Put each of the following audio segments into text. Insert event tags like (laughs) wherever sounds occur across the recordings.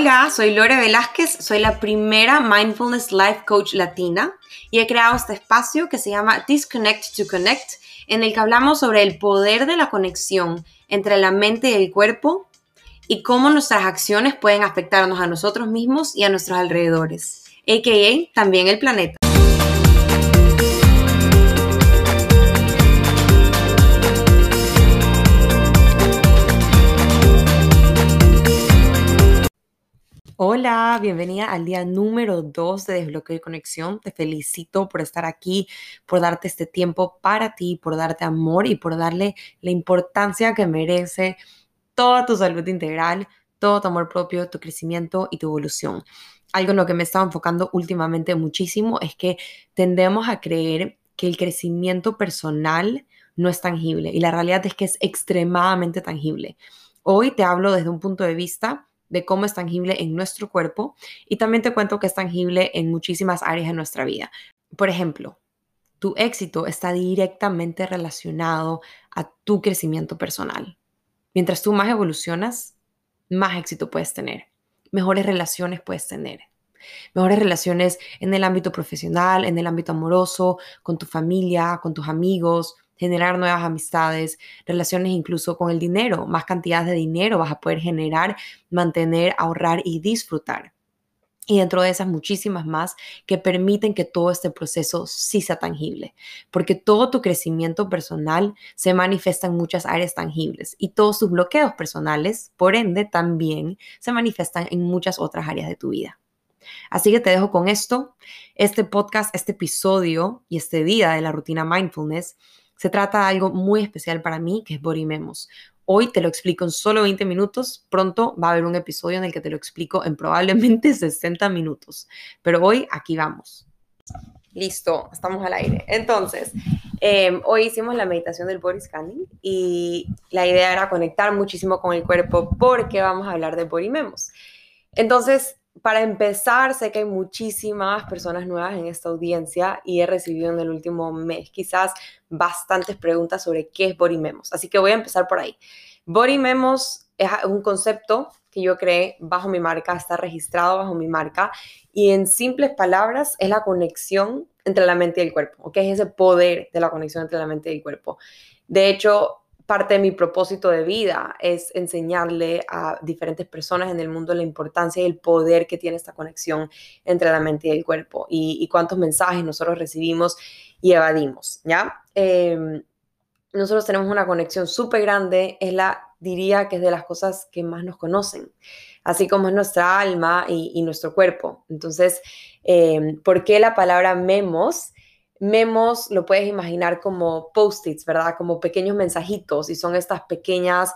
Hola, soy Lore Velázquez, soy la primera Mindfulness Life Coach latina y he creado este espacio que se llama Disconnect to Connect, en el que hablamos sobre el poder de la conexión entre la mente y el cuerpo y cómo nuestras acciones pueden afectarnos a nosotros mismos y a nuestros alrededores, a.k.a. también el planeta. Hola, bienvenida al día número 2 de Desbloqueo y Conexión. Te felicito por estar aquí, por darte este tiempo para ti, por darte amor y por darle la importancia que merece toda tu salud integral, todo tu amor propio, tu crecimiento y tu evolución. Algo en lo que me he estado enfocando últimamente muchísimo es que tendemos a creer que el crecimiento personal no es tangible y la realidad es que es extremadamente tangible. Hoy te hablo desde un punto de vista de cómo es tangible en nuestro cuerpo y también te cuento que es tangible en muchísimas áreas de nuestra vida. Por ejemplo, tu éxito está directamente relacionado a tu crecimiento personal. Mientras tú más evolucionas, más éxito puedes tener, mejores relaciones puedes tener. Mejores relaciones en el ámbito profesional, en el ámbito amoroso, con tu familia, con tus amigos, generar nuevas amistades, relaciones incluso con el dinero, más cantidades de dinero vas a poder generar, mantener, ahorrar y disfrutar. Y dentro de esas muchísimas más que permiten que todo este proceso sí sea tangible, porque todo tu crecimiento personal se manifiesta en muchas áreas tangibles y todos tus bloqueos personales, por ende, también se manifiestan en muchas otras áreas de tu vida. Así que te dejo con esto. Este podcast, este episodio y este día de la rutina mindfulness se trata de algo muy especial para mí, que es Body Memos. Hoy te lo explico en solo 20 minutos. Pronto va a haber un episodio en el que te lo explico en probablemente (laughs) 60 minutos. Pero hoy aquí vamos. Listo, estamos al aire. Entonces, em, hoy hicimos la meditación del body scanning y la idea era conectar muchísimo con el cuerpo porque vamos a hablar de body memos. Entonces, para empezar, sé que hay muchísimas personas nuevas en esta audiencia y he recibido en el último mes quizás bastantes preguntas sobre qué es Body Memos. Así que voy a empezar por ahí. Body Memos es un concepto que yo creé bajo mi marca, está registrado bajo mi marca y en simples palabras es la conexión entre la mente y el cuerpo, ¿ok? Es ese poder de la conexión entre la mente y el cuerpo. De hecho, parte de mi propósito de vida es enseñarle a diferentes personas en el mundo la importancia y el poder que tiene esta conexión entre la mente y el cuerpo y, cuántos mensajes nosotros recibimos y evadimos, ¿ya? Em, nosotros tenemos una conexión súper grande, es la, diría que es de las cosas que más nos conocen, así como es nuestra alma y, nuestro cuerpo. Entonces, em, ¿por qué la palabra memos? Memos lo puedes imaginar como post-its, ¿verdad? Como pequeños mensajitos y son estas pequeñas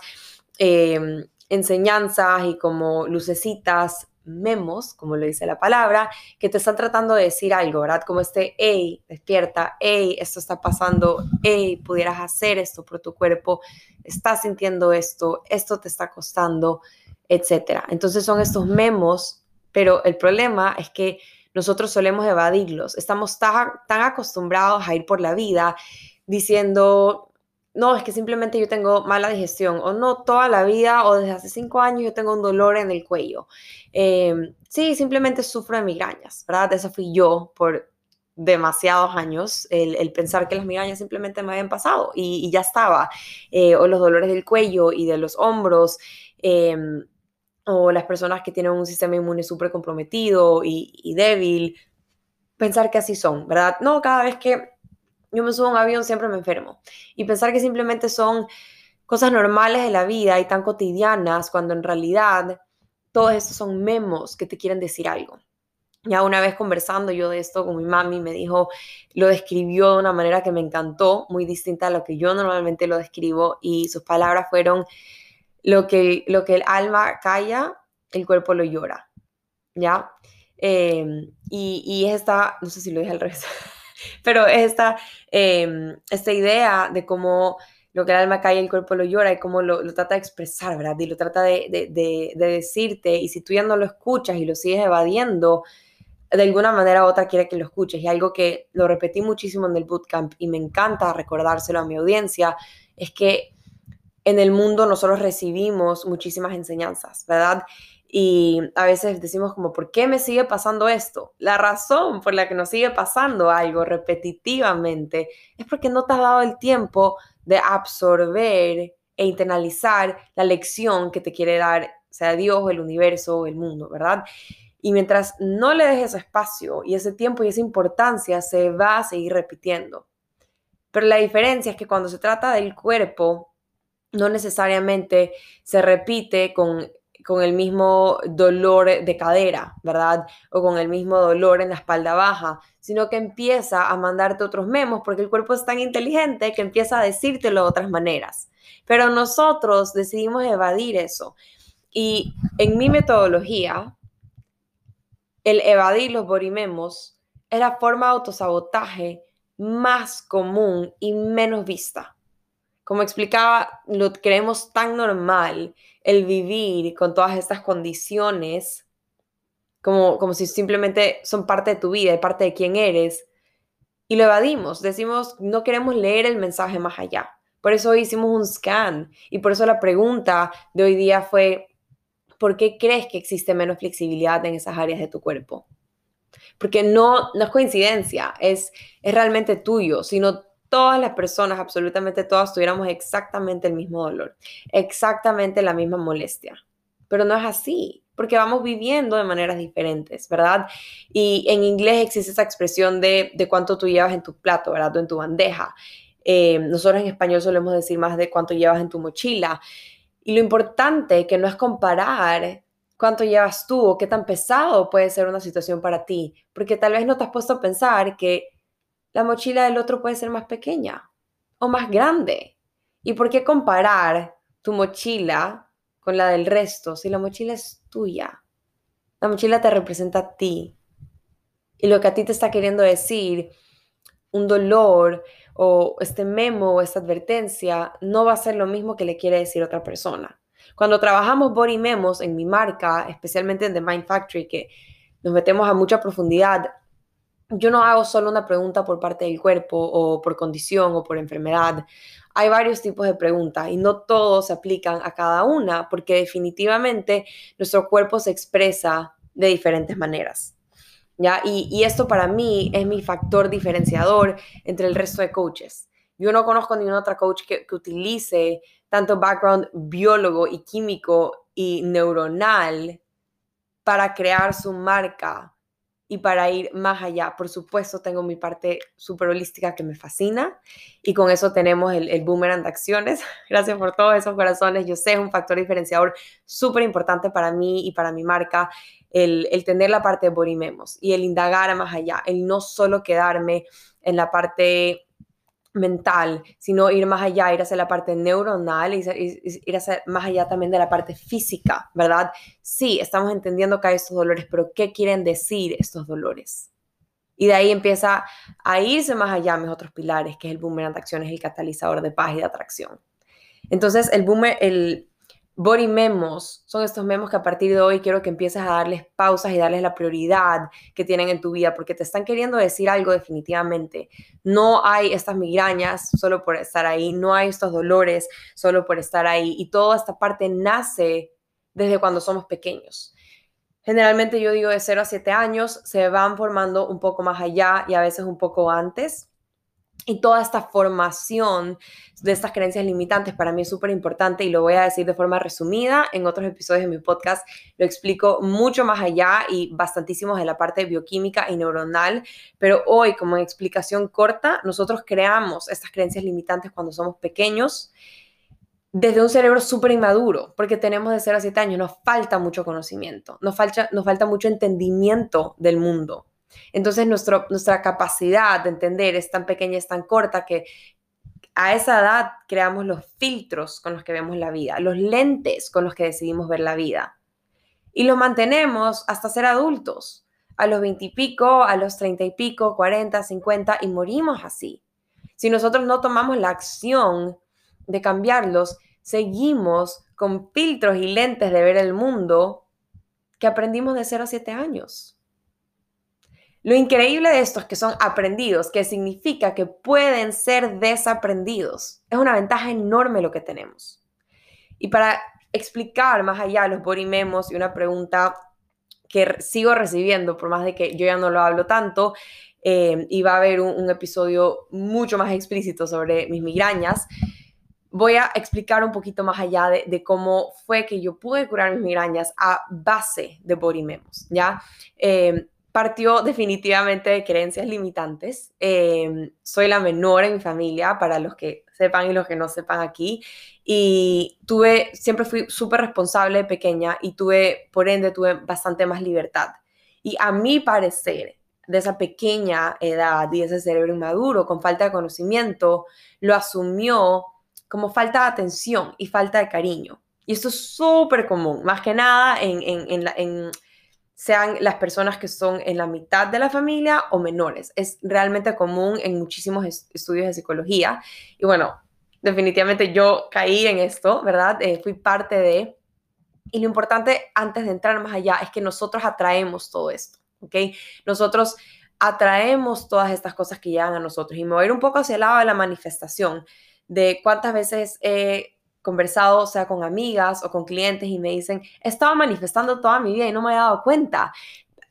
em, enseñanzas y como lucecitas, memos, como le dice la palabra, que te están tratando de decir algo, ¿verdad? Como este, hey, despierta, hey, esto está pasando, hey, pudieras hacer esto por tu cuerpo, estás sintiendo esto, esto te está costando, etcétera. Entonces son estos memos, pero el problema es que nosotros solemos evadirlos. Estamos tan, acostumbrados a ir por la vida diciendo, no, es que simplemente yo tengo mala digestión, o no, toda la vida o desde hace cinco años yo tengo un dolor en el cuello. Em, sí, simplemente sufro de migrañas, ¿verdad? Esa fui yo por demasiados años, el, pensar que las migrañas simplemente me habían pasado y, ya estaba, eh, o los dolores del cuello y de los hombros. Em, o las personas que tienen un sistema inmune súper comprometido y, débil, pensar que así son, ¿verdad? No, cada vez que yo me subo a un avión siempre me enfermo. Y pensar que simplemente son cosas normales de la vida y tan cotidianas, cuando en realidad todos estos son memos que te quieren decir algo. Ya una vez conversando yo de esto con mi mami, me dijo, lo describió de una manera que me encantó, muy distinta a lo que yo normalmente lo describo, y sus palabras fueron, lo que, lo que el alma calla, el cuerpo lo llora, ¿ya? Em, y, es esta, no sé si lo dije al revés, (laughs) pero es esta, em, esta idea de cómo lo que el alma calla, el cuerpo lo llora y cómo lo, trata de expresar, ¿verdad? Y lo trata de, de, decirte, y si tú ya no lo escuchas y lo sigues evadiendo, de alguna manera u otra quiere que lo escuches. Y algo que lo repetí muchísimo en el bootcamp y me encanta recordárselo a mi audiencia, es que en el mundo nosotros recibimos muchísimas enseñanzas, ¿verdad? Y a veces decimos como, ¿por qué me sigue pasando esto? La razón por la que nos sigue pasando algo repetitivamente es porque no te has dado el tiempo de absorber e internalizar la lección que te quiere dar, sea Dios, el universo, el mundo, ¿verdad? Y mientras no le dejes espacio y ese tiempo y esa importancia, se va a seguir repitiendo. Pero la diferencia es que cuando se trata del cuerpo, no necesariamente se repite con, con el mismo dolor de cadera, ¿verdad? O con el mismo dolor en la espalda baja, sino que empieza a mandarte otros memos porque el cuerpo es tan inteligente que empieza a decírtelo de otras maneras. Pero nosotros decidimos evadir eso. Y en mi metodología, el evadir los borimemos es la forma de autosabotaje más común y menos vista. Como explicaba, lo creemos tan normal el vivir con todas estas condiciones, como, como si simplemente son parte de tu vida y parte de quién eres, y lo evadimos. Decimos, no queremos leer el mensaje más allá. Por eso hicimos un scan y por eso la pregunta de hoy día fue, ¿por qué crees que existe menos flexibilidad en esas áreas de tu cuerpo? Porque no, no es coincidencia, es, es realmente tuyo, sino todas las personas, absolutamente todas, tuviéramos exactamente el mismo dolor, exactamente la misma molestia. Pero no es así, porque vamos viviendo de maneras diferentes, ¿verdad? Y en inglés existe esa expresión de, de cuánto tú llevas en tu plato, ¿verdad? O en tu bandeja. Eh, nosotros en español solemos decir más de cuánto llevas en tu mochila. Y lo importante que no es comparar cuánto llevas tú o qué tan pesado puede ser una situación para ti, porque tal vez no te has puesto a pensar que la mochila del otro puede ser más pequeña o más grande. ¿Y por qué comparar tu mochila con la del resto si la mochila es tuya? La mochila te representa a ti. Y lo que a ti te está queriendo decir, un dolor o este memo o esta advertencia no va a ser lo mismo que le quiere decir otra persona. Cuando trabajamos body memos en mi marca, especialmente en The Mind Factory, que nos metemos a mucha profundidad, yo no hago solo una pregunta por parte del cuerpo o por condición o por enfermedad. Hay varios tipos de preguntas y no todos se aplican a cada una porque definitivamente nuestro cuerpo se expresa de diferentes maneras. ¿ya? Y, esto para mí es mi factor diferenciador entre el resto de coaches. Yo no conozco ningún otro coach que, que utilice tanto background biólogo y químico y neuronal para crear su marca y para ir más allá. Por supuesto, tengo mi parte super holística que me fascina y con eso tenemos el, el boomerang de acciones. (laughs) Gracias por todos esos corazones. Yo sé, es un factor diferenciador súper importante para mí y para mi marca el, el tener la parte de body memos y el indagar más allá, el no solo quedarme en la parte mental, sino ir más allá, ir hacia la parte neuronal ir hacia más allá también de la parte física, ¿verdad? Sí, estamos entendiendo que hay estos dolores, pero ¿qué quieren decir estos dolores? Y de ahí empieza a irse más allá mis otros pilares, que es el boomerang de acciones, el catalizador de paz y de atracción. Entonces, el boomer, el, Body memos son estos memos que a partir de hoy quiero que empieces a darles pausas y darles la prioridad que tienen en tu vida, porque te están queriendo decir algo definitivamente. No hay estas migrañas solo por estar ahí, no hay estos dolores solo por estar ahí. Y toda esta parte nace desde cuando somos pequeños. Generalmente yo digo de 0 a 7 años, se van formando un poco más allá y a veces un poco antes. Y toda esta formación de estas creencias limitantes para mí es súper importante y lo voy a decir de forma resumida. En otros episodios de mi podcast lo explico mucho más allá y bastantísimos de la parte bioquímica y neuronal. Pero hoy, como explicación corta, nosotros creamos estas creencias limitantes cuando somos pequeños desde un cerebro súper inmaduro, porque tenemos de 0 a 7 años, nos falta mucho conocimiento, nos falta, nos falta mucho entendimiento del mundo. Entonces nuestra capacidad de entender es tan pequeña, es tan corta que a esa edad creamos los filtros con los que vemos la vida, los lentes con los que decidimos ver la vida. Y los mantenemos hasta ser adultos, a los veintipico, a los treinta y pico, cuarenta, cincuenta, y morimos así. Si nosotros no tomamos la acción de cambiarlos, seguimos con filtros y lentes de ver el mundo que aprendimos de 0 a 7 años. Lo increíble de esto es que son aprendidos, que significa que pueden ser desaprendidos. Es una ventaja enorme lo que tenemos. Y para explicar más allá los body memos y una pregunta que sigo recibiendo, por más de que yo ya no lo hablo tanto, eh, y va a haber un, episodio mucho más explícito sobre mis migrañas, voy a explicar un poquito más allá de, cómo fue que yo pude curar mis migrañas a base de body memos, ¿ya? Eh, partió definitivamente de creencias limitantes. Eh, soy la menor en mi familia, para los que sepan y los que no sepan aquí. Y tuve, siempre fui súper responsable de pequeña y tuve, por ende, tuve bastante más libertad. Y a mi parecer, de esa pequeña edad y ese cerebro inmaduro, con falta de conocimiento, lo asumió como falta de atención y falta de cariño. Y esto es súper común, más que nada en, en, en sean las personas que son en la mitad de la familia o menores. Es realmente común en muchísimos estudios de psicología. Y bueno, definitivamente yo caí en esto, ¿verdad? Eh, fui parte de... Y lo importante antes de entrar más allá es que nosotros atraemos todo esto, ¿ok? Nosotros atraemos todas estas cosas que llegan a nosotros. Y me voy a ir un poco hacia el lado de la manifestación, de cuántas veces conversado, sea con amigas o con clientes, y me dicen, estaba manifestando toda mi vida y no me había dado cuenta,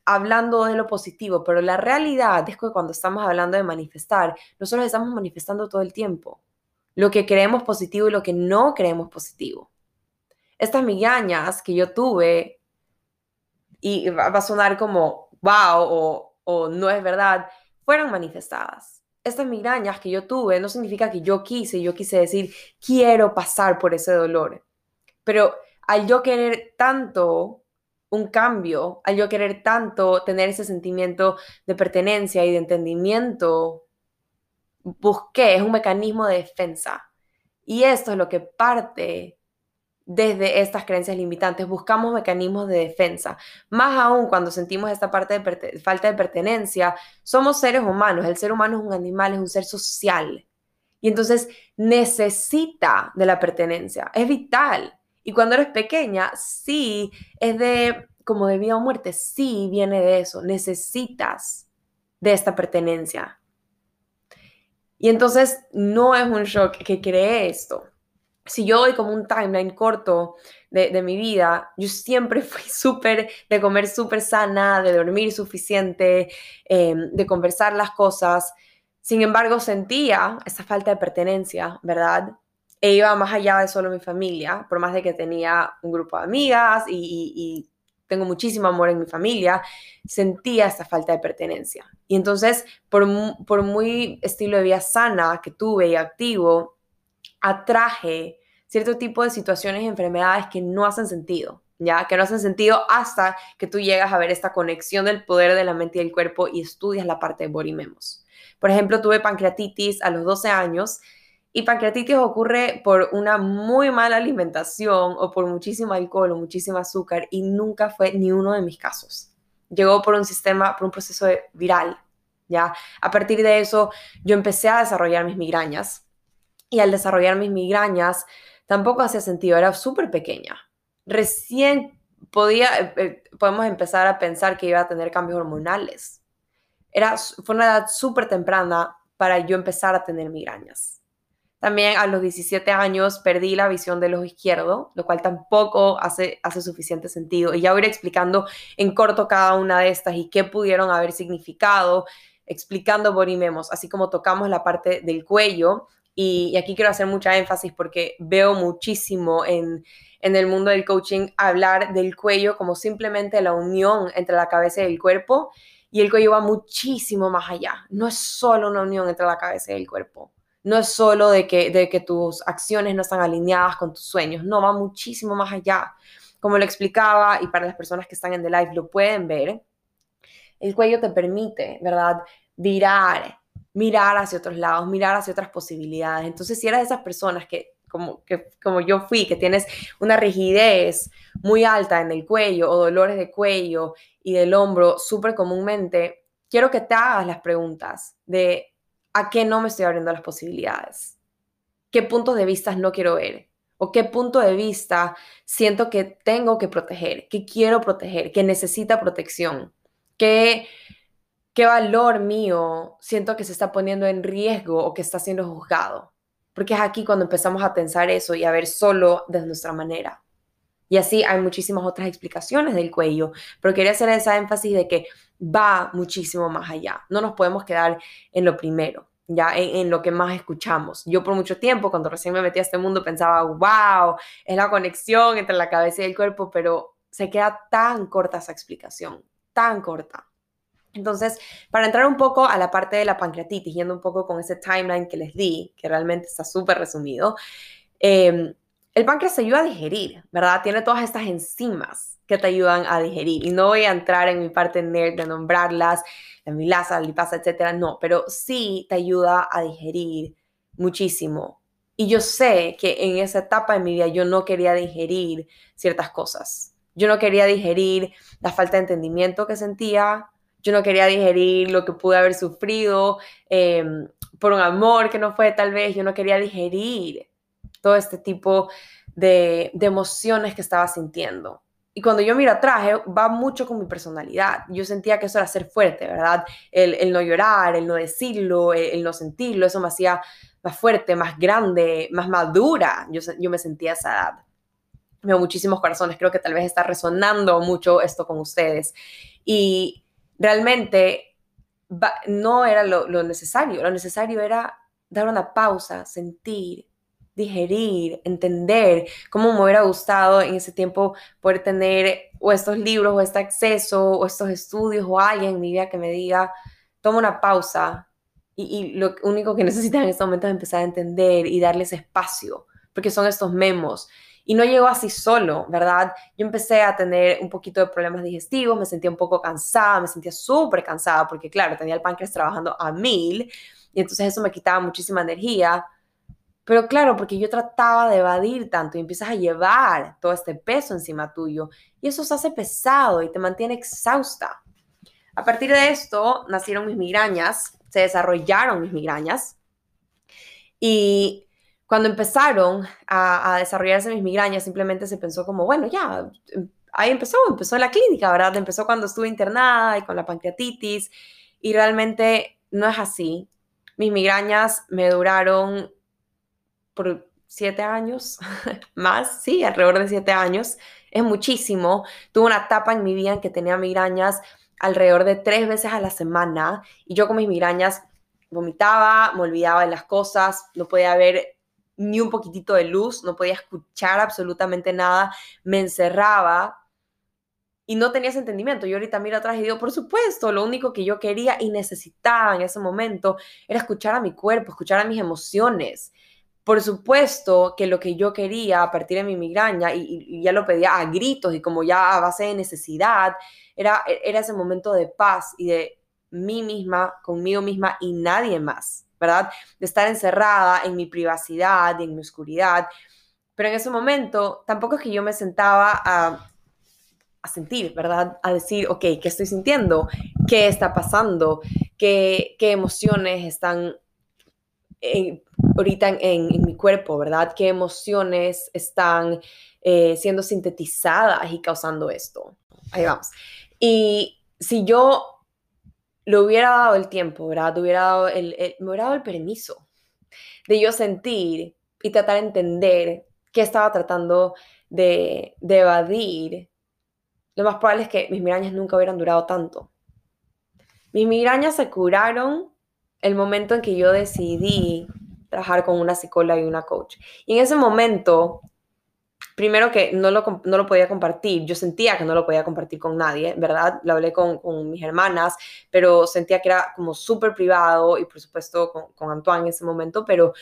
hablando de lo positivo, pero la realidad es que cuando estamos hablando de manifestar, nosotros estamos manifestando todo el tiempo, lo que creemos positivo y lo que no creemos positivo. Estas migrañas que yo tuve, y va a sonar como, wow, o, o no es verdad, fueron manifestadas estas migrañas que yo tuve no significa que yo quise, yo quise decir, quiero pasar por ese dolor. Pero al yo querer tanto un cambio, al yo querer tanto tener ese sentimiento de pertenencia y de entendimiento, busqué, es un mecanismo de defensa. Y esto es lo que parte desde estas creencias limitantes, buscamos mecanismos de defensa. Más aún cuando sentimos esta parte de falta de pertenencia, somos seres humanos, el ser humano es un animal, es un ser social. Y entonces necesita de la pertenencia, es vital. Y cuando eres pequeña, sí, es de como de vida o muerte, sí viene de eso, necesitas de esta pertenencia. Y entonces no es un shock que cree esto si yo doy como un timeline corto de, mi vida, yo siempre (laughs) fui súper de comer súper sana, de dormir suficiente, em, de conversar las cosas. Sin embargo, sentía esa falta de pertenencia, ¿verdad? E iba más allá de solo mi familia, por más de que tenía un grupo de amigas y, y tengo muchísimo amor en mi familia, sentía esa falta de pertenencia. Y entonces, por, por muy estilo de vida sana que tuve y activo, atraje cierto tipo de situaciones y enfermedades que no hacen sentido, ¿ya? Que no hacen sentido hasta que tú llegas a ver esta conexión del poder de la mente y del cuerpo y estudias la parte de body memos. Por ejemplo, tuve pancreatitis a los 12 años y pancreatitis ocurre por una muy mala alimentación o por muchísimo alcohol o muchísimo azúcar y nunca fue ni uno de mis casos. Llegó por un sistema, por un proceso viral, ¿ya? A partir de eso, yo empecé a desarrollar mis migrañas y al desarrollar mis migrañas tampoco hacía sentido, era súper pequeña. Recién podía, eh, eh, podemos empezar a pensar que iba a tener cambios hormonales. Era, fue una edad súper temprana para yo empezar a tener migrañas. También a los 17 años perdí la visión del ojo izquierdo, lo cual tampoco hace, hace suficiente sentido. Y ya voy a ir explicando en corto cada una de estas y qué pudieron haber significado, explicando body memos, así como tocamos la parte del cuello y, aquí quiero hacer mucha énfasis porque veo muchísimo en, en el mundo del coaching hablar del cuello como simplemente la unión entre la cabeza y el cuerpo. Y el cuello va muchísimo más allá. No es solo una unión entre la cabeza y el cuerpo. No es solo de que, de que tus acciones no están alineadas con tus sueños. No, va muchísimo más allá. Como lo explicaba, y para las personas que están en The Live lo pueden ver, el cuello te permite, ¿verdad? Virar, mirar hacia otros lados, mirar hacia otras posibilidades. Entonces, si eres de esas personas que como, que, como yo fui, que tienes una rigidez muy alta en el cuello o dolores de cuello y del hombro súper comúnmente, quiero que te hagas las preguntas de a qué no me estoy abriendo las posibilidades, qué puntos de vista no quiero ver o qué punto de vista siento que tengo que proteger, que quiero proteger, que necesita protección, que qué valor mío siento que se está poniendo en riesgo o que está siendo juzgado. Porque es aquí cuando empezamos a pensar eso y a ver solo de nuestra manera. Y así hay muchísimas otras explicaciones del cuello, pero quería hacer esa énfasis de que va muchísimo más allá. No nos podemos quedar en lo primero, ya en, lo que más escuchamos. Yo por mucho tiempo, cuando recién me metí a este mundo, pensaba, wow, es la conexión entre la cabeza y el cuerpo, pero se queda tan corta esa explicación, tan corta. Entonces, para entrar un poco a la parte de la pancreatitis, yendo un poco con ese timeline que les di, que realmente está súper resumido, eh, el páncreas ayuda a digerir, ¿verdad? Tiene todas estas enzimas que te ayudan a digerir. Y no voy a entrar en mi parte nerd de nombrarlas, la milasa, la lipasa, etcétera, no, pero sí te ayuda a digerir muchísimo. Y yo sé que en esa etapa de mi vida yo no quería digerir ciertas cosas. Yo no quería digerir la falta de entendimiento que sentía, yo no quería digerir lo que pude haber sufrido em, por un amor que no fue tal vez, yo no quería digerir todo este tipo de, emociones que estaba sintiendo. Y cuando yo miro atrás, eh, va mucho con mi personalidad. Yo sentía que eso era ser fuerte, ¿verdad? El, no llorar, el no decirlo, el, no sentirlo, eso me hacía más fuerte, más grande, más madura. Yo, yo me sentía a esa edad. Veo muchísimos corazones, creo que tal vez está resonando mucho esto con ustedes. Y realmente no era lo, necesario, lo necesario era dar una pausa, sentir, digerir, entender, cómo me hubiera gustado en ese tiempo poder tener o estos libros o este acceso o estos estudios o alguien en mi vida que me diga, toma una pausa y, lo único que (laughs) necesitas en este momento es empezar a entender y darles espacio, porque son estos memos. Y no llegó así solo, ¿verdad? Yo empecé a tener un poquito de problemas digestivos, me sentía un poco cansada, me sentía súper cansada porque, claro, tenía el páncreas trabajando a mil y entonces eso me quitaba muchísima energía pero claro, porque yo trataba de evadir tanto y empiezas a llevar todo este peso encima tuyo y eso se hace pesado y te mantiene exhausta. A partir de esto nacieron mis migrañas, se desarrollaron mis migrañas y cuando empezaron a, desarrollarse mis migrañas simplemente se pensó como, bueno, ya, ahí empezó, empezó la clínica, ¿verdad? Empezó cuando estuve internada y con la pancreatitis y realmente no es así. Mis migrañas me duraron por siete años, (laughs) más, sí, alrededor de siete años, es muchísimo. Tuve una etapa en mi vida en que tenía migrañas alrededor de tres veces a la semana y yo con mis migrañas vomitaba, me olvidaba de las cosas, no podía ver ni un poquitito de luz, no podía escuchar absolutamente nada, me encerraba y no tenía ese entendimiento. Yo ahorita miro atrás y digo, por supuesto, lo único que yo quería y necesitaba en ese momento era escuchar a mi cuerpo, escuchar a mis emociones. Por supuesto que lo que yo quería a partir de mi migraña, y, ya lo pedía a gritos y como ya a base de necesidad, era, era ese momento de paz y de mí misma, conmigo misma y nadie más, ¿verdad? De estar encerrada en mi privacidad en mi oscuridad. Pero en ese momento tampoco es que yo me sentaba a, a sentir, ¿verdad? A decir, ok, ¿qué estoy sintiendo? ¿Qué está pasando? ¿Qué, qué emociones están ahorita en, mi cuerpo, ¿verdad? ¿Qué emociones están eh, siendo sintetizadas y causando esto? Ahí vamos. Y si yo le hubiera dado el tiempo, ¿verdad? Hubiera dado el, me hubiera dado el permiso de yo sentir y tratar de entender qué estaba tratando de, de evadir, lo más probable es que mis migrañas nunca hubieran durado tanto. Mis migrañas se curaron el momento en que yo decidí trabajar con una psicóloga y una coach. Y en ese momento, primero que no lo, no lo podía compartir, yo sentía que no lo podía compartir con nadie, ¿verdad? Lo hablé con, mis hermanas, pero sentía que era como súper privado y por supuesto con, con, Antoine en ese momento, pero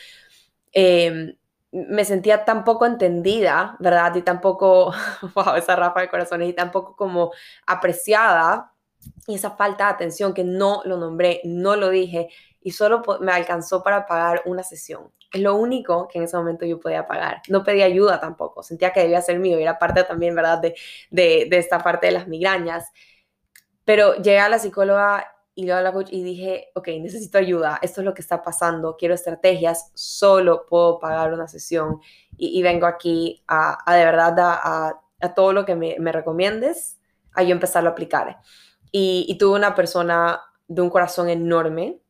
em, me sentía tan poco entendida, ¿verdad? Y tampoco, (laughs) wow, esa rafa de corazones, y tampoco como apreciada. Y esa falta de atención que no lo nombré, no lo dije, y solo me alcanzó para pagar una sesión. Es lo único que en ese momento yo podía pagar. No pedí ayuda tampoco, sentía que debía ser mío y era parte también, ¿verdad?, de, de, esta parte de las migrañas. Pero llegué a la psicóloga y luego a y dije, ok, necesito ayuda, esto es lo que está pasando, quiero estrategias, solo puedo pagar una sesión y, vengo aquí a, a de verdad a, a, todo lo que me, me, recomiendes, a yo empezarlo a aplicar. Y tuve una persona de un corazón enorme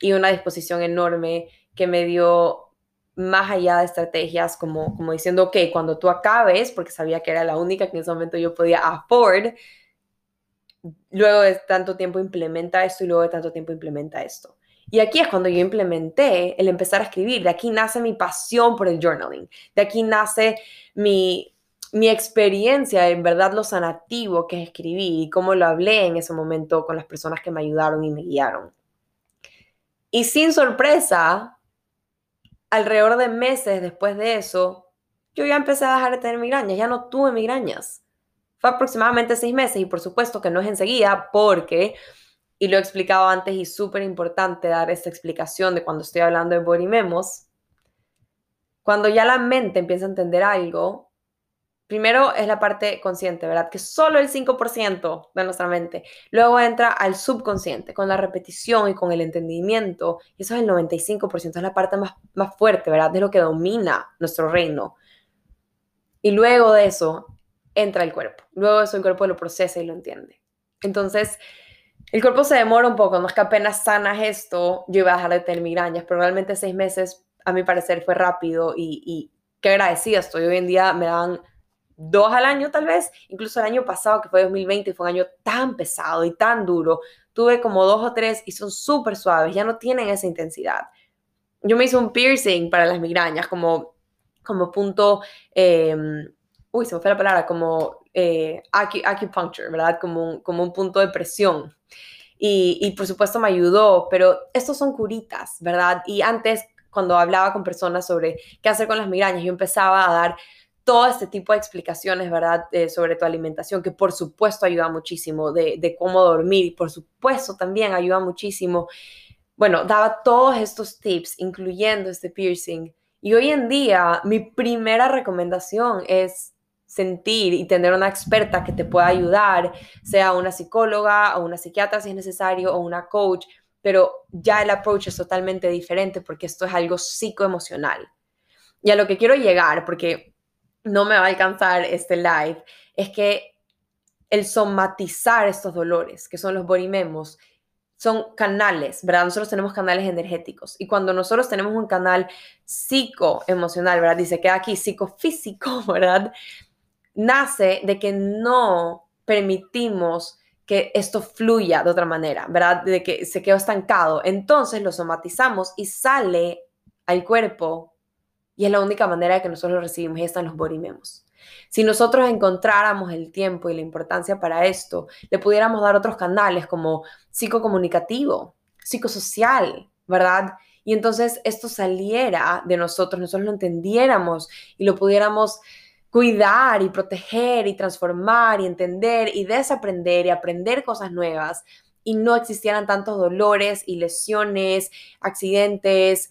y una disposición enorme que me dio más allá de estrategias, como, como diciendo, ok, cuando tú acabes, porque sabía que era la única que en ese momento yo podía afford, luego de tanto tiempo implementa esto y luego de tanto tiempo implementa esto. Y aquí es cuando yo implementé el empezar a escribir. De aquí nace mi pasión por el journaling. De aquí nace mi, mi experiencia, en verdad, lo sanativo que escribí y cómo lo hablé en ese momento con las personas que me ayudaron y me guiaron. Y sin sorpresa, alrededor de meses después de eso, yo ya empecé a dejar de tener migrañas, ya no tuve migrañas. Fue aproximadamente seis meses y por supuesto que no es enseguida porque, y lo he explicado antes y súper importante dar esta explicación de cuando estoy hablando de body memos, cuando ya la mente empieza a entender algo, Primero es la parte consciente, ¿verdad? Que solo el 5% de nuestra mente. Luego entra al subconsciente con la repetición y con el entendimiento. Y eso es el 95%, es la parte más, más fuerte, ¿verdad? De lo que domina nuestro reino. Y luego de eso entra el cuerpo. Luego de eso el cuerpo lo procesa y lo entiende. Entonces, el cuerpo se demora un poco, no es que apenas sanas esto, yo iba a dejar de tener migrañas, pero realmente seis meses, a mi parecer, fue rápido y, y qué agradecida estoy. Hoy en día me dan dos al año tal vez, incluso el año pasado que fue 2020 fue un año tan pesado y tan duro, tuve como dos o tres y son súper suaves, ya no tienen esa intensidad. Yo me hice un piercing para las migrañas como, como punto, em, uy, se me fue la palabra, como eh, acupuncture, ¿verdad? Como un, como un punto de presión. Y, y por supuesto me ayudó, pero estos son curitas, ¿verdad? Y antes, cuando hablaba con personas sobre qué hacer con las migrañas, yo empezaba a dar todo este tipo de explicaciones, ¿verdad? Eh, sobre tu alimentación, que por supuesto ayuda muchísimo, de, cómo dormir, y por supuesto también ayuda muchísimo. Bueno, daba todos estos tips, incluyendo este piercing. Y hoy en día, mi primera recomendación es sentir y tener una experta que te pueda ayudar, sea una psicóloga o una psiquiatra si es necesario, o una coach, pero ya el approach es totalmente diferente porque esto es algo psicoemocional. Y a lo que quiero llegar, porque no me va a alcanzar este live, es que el somatizar estos dolores, que son los body memos, son canales, ¿verdad? Nosotros tenemos canales energéticos y cuando nosotros tenemos un canal psicoemocional, ¿verdad? Dice que aquí psicofísico, (laughs) ¿verdad? Nace de que no permitimos que esto fluya de otra manera, ¿verdad? De que se quedó estancado. Entonces lo somatizamos y sale al cuerpo y es la única manera de que nosotros lo recibimos y están los body memos. Si nosotros encontráramos el tiempo y la importancia para esto, le pudiéramos dar otros canales como psicocomunicativo, psicosocial, ¿verdad? Y entonces esto saliera de nosotros, nosotros lo entendiéramos y lo pudiéramos cuidar y proteger y transformar y entender y desaprender y aprender cosas nuevas y no existieran tantos dolores y lesiones, accidentes,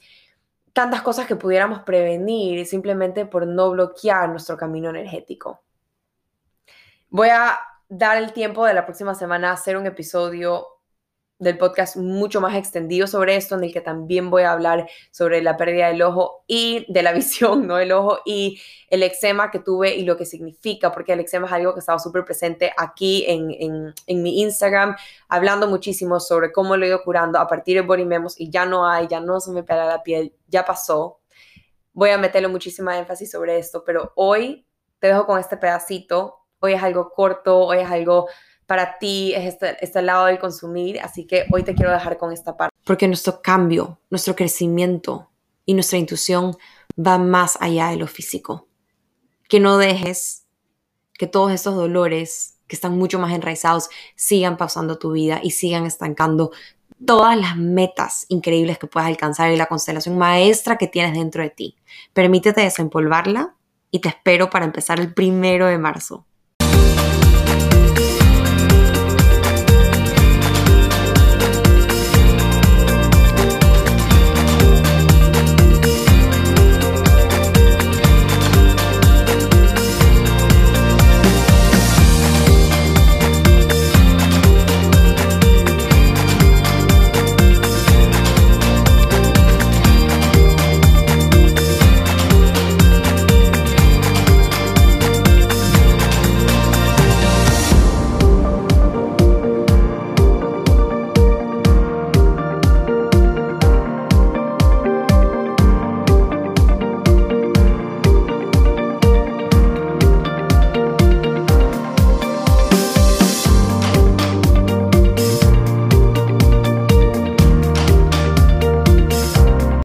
tantas cosas que pudiéramos prevenir simplemente por no bloquear nuestro camino energético. Voy a dar el tiempo de la próxima semana a hacer un episodio del podcast mucho más extendido sobre esto, en el que también voy a hablar sobre la pérdida del ojo y de la (laughs) visión, ¿no? del ojo y el eczema que tuve y lo que significa, porque el eczema es algo que estaba súper presente aquí en, en, en, mi Instagram, hablando muchísimo sobre cómo lo he ido curando a partir de Body Memos y ya no hay, ya no se me pela la piel, ya pasó. Voy a meterle muchísima énfasis sobre esto, pero hoy te dejo con este pedacito. Hoy es algo corto, hoy es algo para ti es este, este lado del consumir, así que hoy te quiero dejar con esta parte. Porque nuestro cambio, nuestro crecimiento y nuestra intuición va más allá de lo físico. Que no dejes que todos esos dolores que están mucho más enraizados sigan pasando tu vida y sigan estancando todas las metas increíbles que puedas alcanzar y la constelación maestra que tienes dentro de ti. Permítete desempolvarla y te espero para empezar el primero de marzo.